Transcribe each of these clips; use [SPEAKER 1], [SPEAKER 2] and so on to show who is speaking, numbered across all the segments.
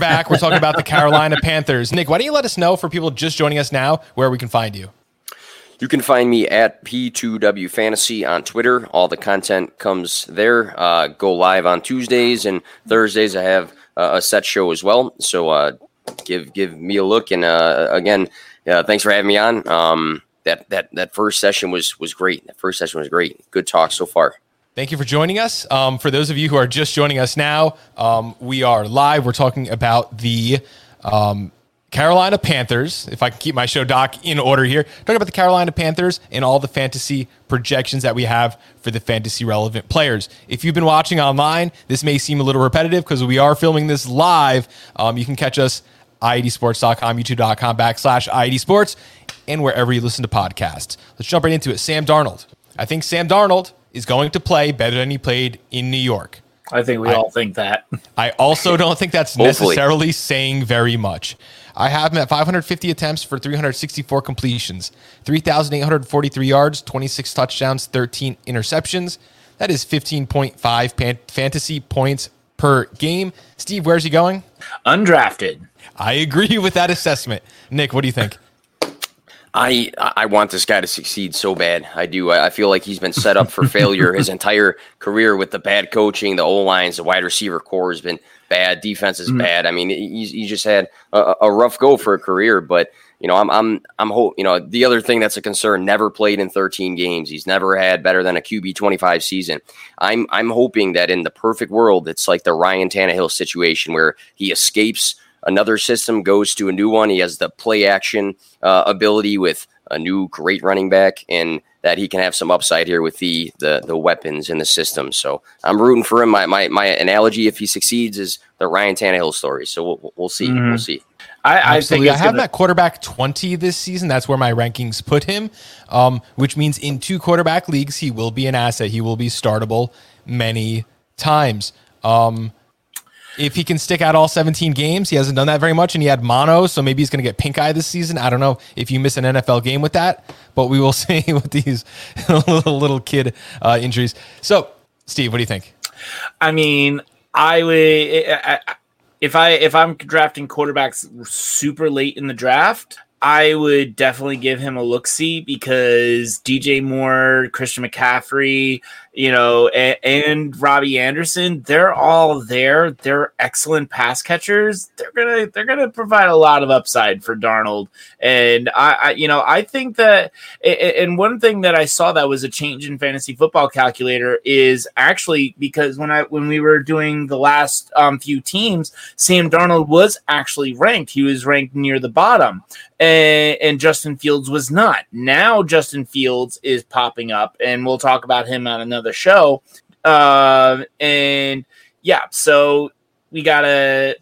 [SPEAKER 1] back. We're talking about the Carolina Panthers. Nick, why don't you let us know for people just joining us now where we can find you?
[SPEAKER 2] You can find me at P2W Fantasy on Twitter. All the content comes there. Uh, go live on Tuesdays and Thursdays. I have uh, a set show as well. So uh, give give me a look. And uh, again, thanks for having me on. Um, that that that first session was was great. That first session was great. Good talk so far.
[SPEAKER 1] Thank you for joining us. Um, for those of you who are just joining us now, um, we are live. We're talking about the um, Carolina Panthers, if I can keep my show doc in order here, talking about the Carolina Panthers and all the fantasy projections that we have for the fantasy relevant players. If you've been watching online, this may seem a little repetitive because we are filming this live. Um, you can catch us i80sports.com, youtube.com backslash i80sports, and wherever you listen to podcasts. Let's jump right into it. Sam Darnold. I think Sam Darnold is going to play better than he played in New York.
[SPEAKER 3] I think we I, all think that.
[SPEAKER 1] I also don't think that's necessarily saying very much. I have him at 550 attempts for 364 completions, 3,843 yards, 26 touchdowns, 13 interceptions. That is 15.5 pan- fantasy points per game. Steve, where's he going?
[SPEAKER 3] Undrafted.
[SPEAKER 1] I agree with that assessment. Nick, what do you think?
[SPEAKER 2] I I want this guy to succeed so bad. I do. I feel like he's been set up for failure his entire career with the bad coaching, the O lines, the wide receiver corps has been bad. Defense is mm-hmm. bad. I mean, he's, he just had a, a, rough go for a career. But you know, I'm I'm I'm hope. You know, the other thing that's a concern: never played in 13 games. He's never had better than a QB 25 season. I'm I'm hoping that in the perfect world, it's like the Ryan Tannehill situation where he escapes another system goes to a new one. He has the play action uh, ability with a new great running back, and that he can have some upside here with the the, the weapons in the system. So I'm rooting for him. My, my my analogy, if he succeeds, is the Ryan Tannehill story. So we'll, we'll see. Mm-hmm. We'll see.
[SPEAKER 1] I, I think I have gonna... that quarterback 20 this season. That's where my rankings put him, um, which means in two quarterback leagues, he will be an asset. He will be startable many times. Um, if he can stick out all 17 games, he hasn't done that very much, and he had mono, so maybe he's going to get pink eye this season. I don't know if you miss an NFL game with that, but we will see with these little, little kid uh, injuries. So, Steve, what do you think?
[SPEAKER 3] I mean, I would if I if I'm drafting quarterbacks super late in the draft, I would definitely give him a look see because DJ Moore, Christian McCaffrey, you know, and, and, Robbie Anderson, they're all there. They're excellent pass catchers. They're gonna they're gonna provide a lot of upside for Darnold. And I, I you know, I think that and one thing that I saw that was a change in fantasy football calculator is actually because when I when we were doing the last um, few teams, Sam Darnold was actually ranked. He was ranked near the bottom. And, and Justin Fields was not. Now Justin Fields is popping up, and we'll talk about him on another show. Uh, and yeah, so we gotta,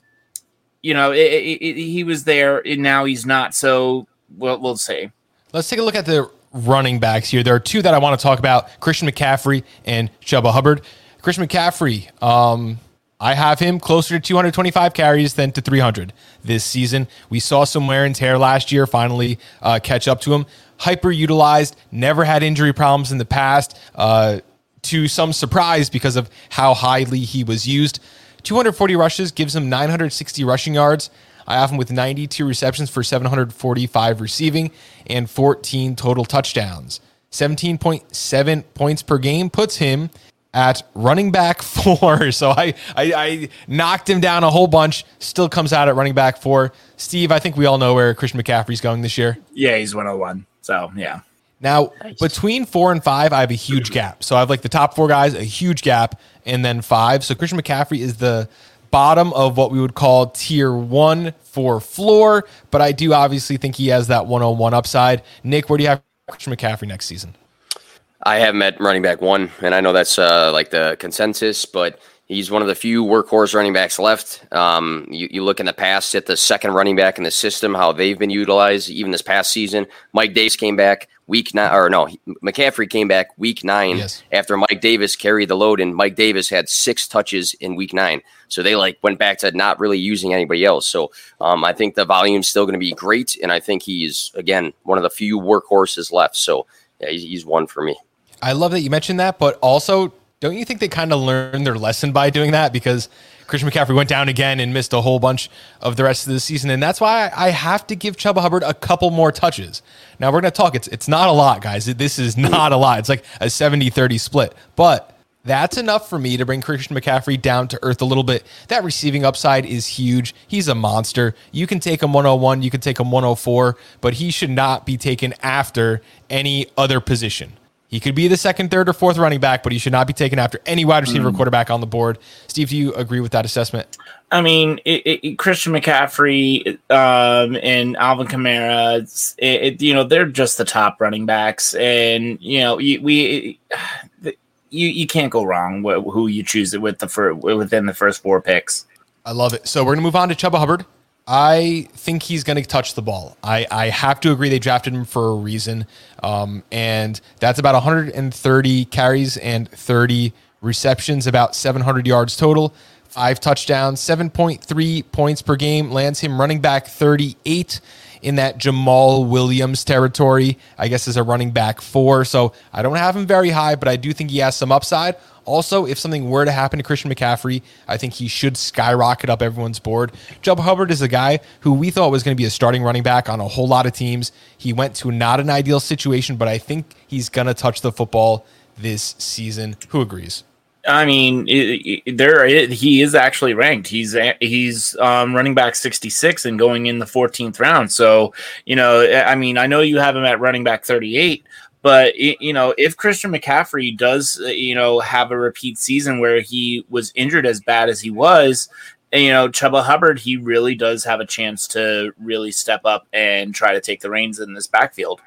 [SPEAKER 3] you know, it, it, it, he was there and now he's not. So we'll, we'll see.
[SPEAKER 1] Let's take a look at the running backs here. There are two that I want to talk about Christian McCaffrey and Chuba Hubbard. Christian McCaffrey, um, I have him closer to 225 carries than to 300 this season. We saw some wear and tear last year finally uh, catch up to him. Hyper utilized, never had injury problems in the past. Uh, to some surprise because of how highly he was used. 240 rushes gives him 960 rushing yards. I have him with 92 receptions for 745 receiving and 14 total touchdowns. 17.7 points per game puts him at running back four. So I, I, I knocked him down a whole bunch. Still comes out at running back four. Steve, I think we all know where Christian McCaffrey's going this year.
[SPEAKER 3] Yeah, he's 101. So yeah.
[SPEAKER 1] Now, nice. between four and five, I have a huge gap. So I have like the top four guys, a huge gap, and then five. So Christian McCaffrey is the bottom of what we would call tier one for floor, but I do obviously think he has that 101 upside. Nick, where do you have Christian McCaffrey next season?
[SPEAKER 2] I have met running back one, and I know that's uh, like the consensus, but He's one of the few workhorse running backs left. Um, you, you, look in the past at the second running back in the system, how they've been utilized. Even this past season, Mike Davis came back week nine, or no, McCaffrey came back week nine yes. after Mike Davis carried the load, and Mike Davis had six touches in week nine. So they like went back to not really using anybody else. So um, I think the volume's still going to be great, and I think he's again one of the few workhorses left. So yeah, he's, he's one for me.
[SPEAKER 1] I love that you mentioned that, but also don't you think they kind of learned their lesson by doing that? Because Christian McCaffrey went down again and missed a whole bunch of the rest of the season. And that's why I have to give Chuba Hubbard a couple more touches. Now we're going to talk. It's, it's not a lot, guys. This is not a lot. It's like a 70 30 split. But that's enough for me to bring Christian McCaffrey down to earth a little bit. That receiving upside is huge. He's a monster. You can take him 101, you can take him 104, but he should not be taken after any other position. He could be the second, third, or fourth running back, but he should not be taken after any wide receiver mm. quarterback on the board. Steve, do you agree with that assessment?
[SPEAKER 3] I mean, it, it, Christian McCaffrey um, and Alvin Kamara, it, you know, they're just the top running backs, and you know, we you you can't go wrong with who you choose it with the fir- within the first four picks.
[SPEAKER 1] I love it. So we're gonna move on to Chuba Hubbard. I think he's going to touch the ball. I, I have to agree they drafted him for a reason. Um, and that's about 130 carries and 30 receptions, about 700 yards total, five touchdowns, 7.3 points per game, lands him running back 38 in that Jamaal Williams territory, I guess, as a running back four. So I don't have him very high, but I do think he has some upside. Also, if something were to happen to Christian McCaffrey, I think he should skyrocket up everyone's board. Chuba Hubbard is a guy who we thought was going to be a starting running back on a whole lot of teams. He went to not an ideal situation, but I think he's going to touch the football this season. Who agrees?
[SPEAKER 3] I mean, it, it, there it, he is actually ranked. He's he's um, running back 66 and going in the 14th round. So, you know, I mean, I know you have him at running back 38, but you know, if Christian McCaffrey does, uh, you know, have a repeat season where he was injured as bad as he was, and, you know, Chuba Hubbard, he really does have a chance to really step up and try to take the reins in this backfield.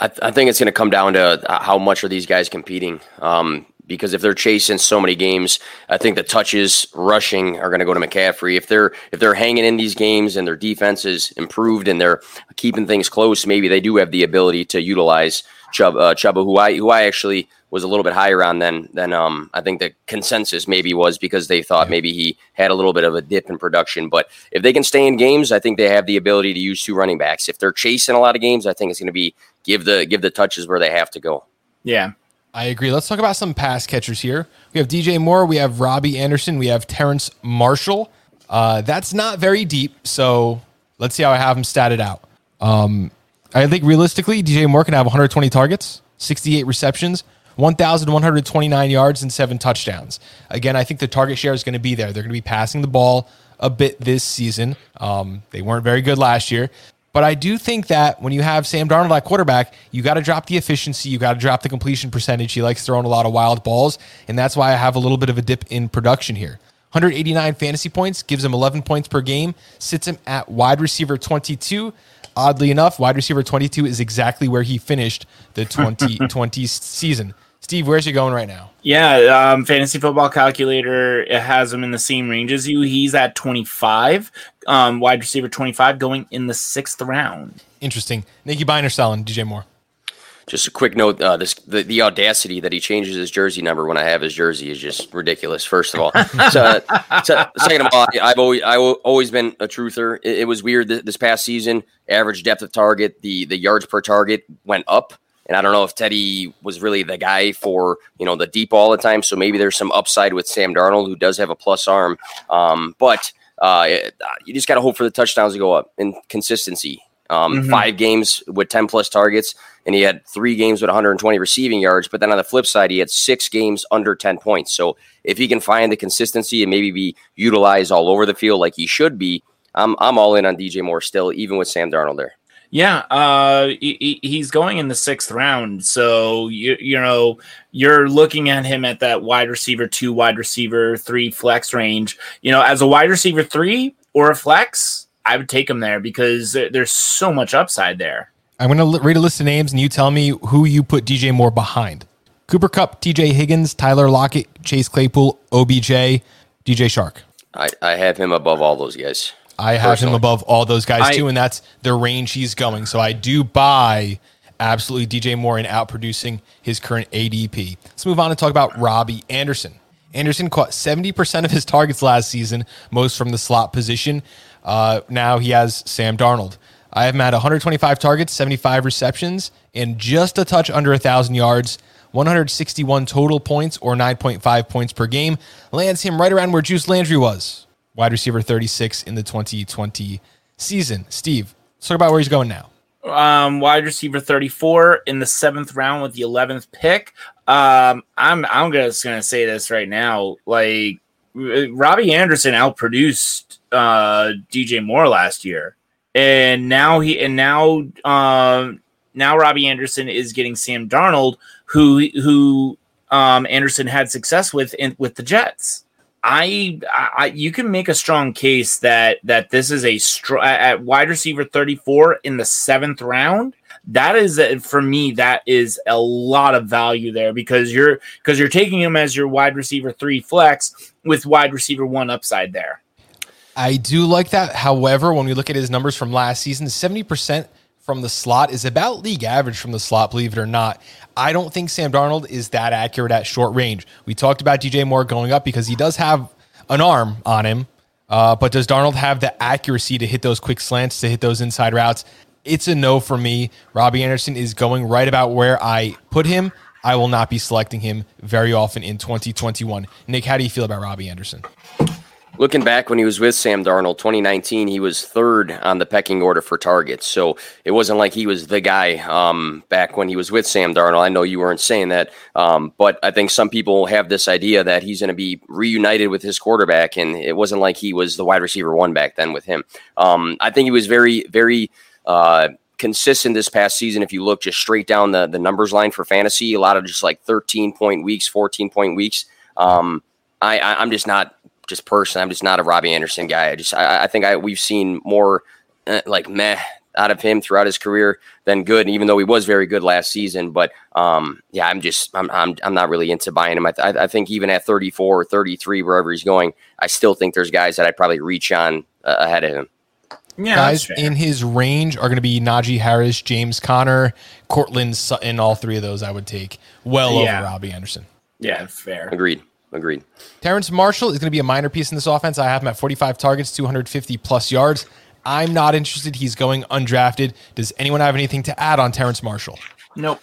[SPEAKER 2] I, th- I think it's going to come down to uh, how much are these guys competing. Um, because if they're chasing so many games, I think the touches rushing are going to go to McCaffrey. If they're if they're hanging in these games and their defense is improved and they're keeping things close, maybe they do have the ability to utilize uh, Chuba, who I who I actually was a little bit higher on than than um, I think the consensus maybe was because they thought maybe he had a little bit of a dip in production. But if they can stay in games, I think they have the ability to use two running backs. If they're chasing a lot of games, I think it's going to be give the give the touches where they have to go.
[SPEAKER 3] Yeah,
[SPEAKER 1] I agree. Let's talk about some pass catchers here. We have DJ Moore, we have Robbie Anderson, we have Terrence Marshall. Uh, that's not very deep, so let's see how I have him statted out. Um, I think realistically, DJ Moore can have 120 targets, 68 receptions, 1,129 yards, and seven touchdowns. Again, I think the target share is going to be there. They're going to be passing the ball a bit this season. Um, they weren't very good last year. But I do think that when you have Sam Darnold at quarterback, you got to drop the efficiency, you got to drop the completion percentage. He likes throwing a lot of wild balls, and that's why I have a little bit of a dip in production here. 189 fantasy points gives him 11 points per game, sits him at wide receiver 22. Oddly enough, wide receiver 22 is exactly where he finished the 2020 season. Steve, where's he going right now?
[SPEAKER 3] Yeah, um, fantasy football calculator it has him in the same range as you. He's at 25, um, wide receiver 25, going in the sixth round.
[SPEAKER 1] Interesting. Nicky Biner selling DJ Moore.
[SPEAKER 2] Just a quick note: uh, this the, the audacity that he changes his jersey number when I have his jersey is just ridiculous. First of all, so, so, second of all, I've always I've always been a truther. It, it was weird this past season. Average depth of target, the the yards per target went up and I don't know if Teddy was really the guy for you know the deep all the time. So maybe there's some upside with Sam Darnold, who does have a plus arm. Um, but uh, you just got to hope for the touchdowns to go up in consistency. Um, mm-hmm. Five games with 10 plus targets, and he had three games with 120 receiving yards. But then on the flip side, he had six games under 10 points. So if he can find the consistency and maybe be utilized all over the field like he should be, I'm I'm all in on DJ Moore still, even with Sam Darnold there.
[SPEAKER 3] Yeah, uh, he, he's going in the sixth round, so you you know you're looking at him at that wide receiver two, wide receiver three flex range. You know, as a wide receiver three or a flex, I would take him there because there's so much upside there.
[SPEAKER 1] I'm going to read a list of names, and you tell me who you put DJ Moore behind: Cooper Kupp, T.J. Higgins, Tyler Lockett, Chase Claypool, OBJ, DJ Chark.
[SPEAKER 2] I, I have him above all those guys.
[SPEAKER 1] I have personally. him above all those guys I, too, and that's the range he's going. So I do buy absolutely DJ Moore in outproducing his current ADP. Let's move on and talk about Robbie Anderson. Anderson caught 70% of his targets last season, most from the slot position. Uh, now he has Sam Darnold. I have him at 125 targets, 75 receptions, and just a touch under 1,000 yards, 161 total points or 9.5 points per game. Lands him right around where Juice Landry was, wide receiver 36 in the 2020 season. Steve, let's talk about where he's going now.
[SPEAKER 3] Um, wide receiver 34 in the seventh round with the 11th pick. Um, I'm I'm just gonna say this right now. Like Robbie Anderson outproduced uh, DJ Moore last year, and now he and now um, now Robbie Anderson is getting Sam Darnold, who who um, Anderson had success with in, with the Jets. I, I, you can make a strong case that that this is a str- at wide receiver 34 in the seventh round. That is for me that is a lot of value there because you're because you're taking him as your wide receiver three flex with wide receiver one upside there.
[SPEAKER 1] I do like that. However, when we look at his numbers from last season, 70% from the slot is about league average from the slot, believe it or not. I don't think Sam Darnold is that accurate at short range. We talked about DJ Moore going up because he does have an arm on him, uh, but does Darnold have the accuracy to hit those quick slants, to hit those inside routes? It's a no for me. Robbie Anderson is going right about where I put him. I will not be selecting him very often in 2021. Nick, how do you feel about Robbie Anderson?
[SPEAKER 2] Looking back when he was with Sam Darnold, 2019, he was third on the pecking order for targets. So it wasn't like he was the guy um, back when he was with Sam Darnold. I know you weren't saying that, um, but I think some people have this idea that he's going to be reunited with his quarterback, and it wasn't like he was the wide receiver one back then with him. Um, I think he was very, very. Uh, consistent this past season if you look just straight down the, the numbers line for fantasy a lot of just like 13 point weeks 14 point weeks um, I, I i'm just not just personally, I'm just not a Robbie Anderson guy. I just I, I think I we've seen more uh, like meh out of him throughout his career than good. even though he was very good last season, but um, yeah, I'm just I'm, I'm I'm not really into buying him. I, th- I think even at 34 or 33, wherever he's going, I still think there's guys that I'd probably reach on uh, ahead of him.
[SPEAKER 1] Yeah, guys in his range are going to be Najee Harris, James Conner, Courtland Sutton. All three of those I would take well yeah. over Robbie Anderson.
[SPEAKER 3] Yeah, fair.
[SPEAKER 2] Agreed. Agreed.
[SPEAKER 1] Terrace Marshall is going to be a minor piece in this offense. I have him at 45 targets, 250 plus yards. I'm not interested. He's going undrafted. Does anyone have anything to add on Terrence Marshall?
[SPEAKER 3] Nope.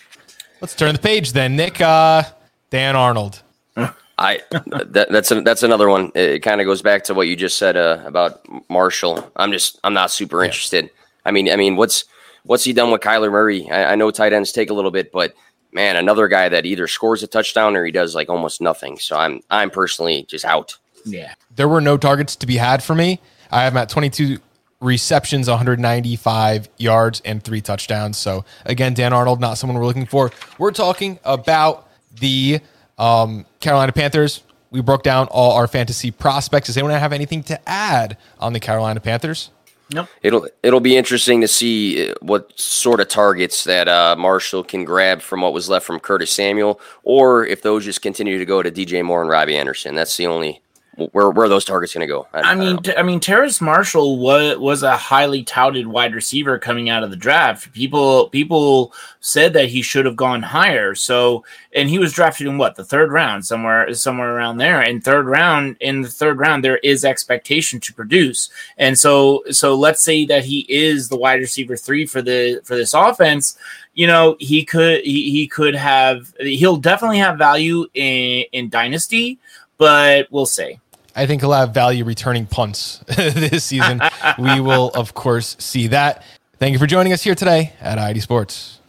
[SPEAKER 1] Let's turn the page then. Nick, uh, Dan Arnold.
[SPEAKER 2] I that, that's a, that's another one. It kind of goes back to what you just said uh, about Marshall. I'm just I'm not super interested. Yeah. I mean I mean what's what's he done with Kyler Murray? I, I know tight ends take a little bit, but man, another guy that either scores a touchdown or he does like almost nothing. So I'm I'm personally just out.
[SPEAKER 3] Yeah.
[SPEAKER 1] There were no targets to be had for me. I have him at 22 receptions, 195 yards, and three touchdowns. So again, Dan Arnold, not someone we're looking for. We're talking about the um, Carolina Panthers. We broke down all our fantasy prospects. Does anyone have anything to add on the Carolina Panthers?
[SPEAKER 3] Nope.
[SPEAKER 2] It'll it'll be interesting to see uh, what sort of targets that uh, Marshall can grab from what was left from Curtis Samuel, or if those just continue to go to DJ Moore and Robbie Anderson. That's the only where where are those targets going to go?
[SPEAKER 3] I, I mean, I, I mean, Terrace Marshall was was a highly touted wide receiver coming out of the draft. People people said that he should have gone higher. So, and he was drafted in what the third round, somewhere somewhere around there. And third round, in the third round, there is expectation to produce. And so, so let's say that he is the wide receiver three for the for this offense you know he could he, he could have he'll definitely have value in in dynasty but we'll see.
[SPEAKER 1] I think he'll have value returning punts this season. we will, of course, see that. Thank you for joining us here today at i80 Sports.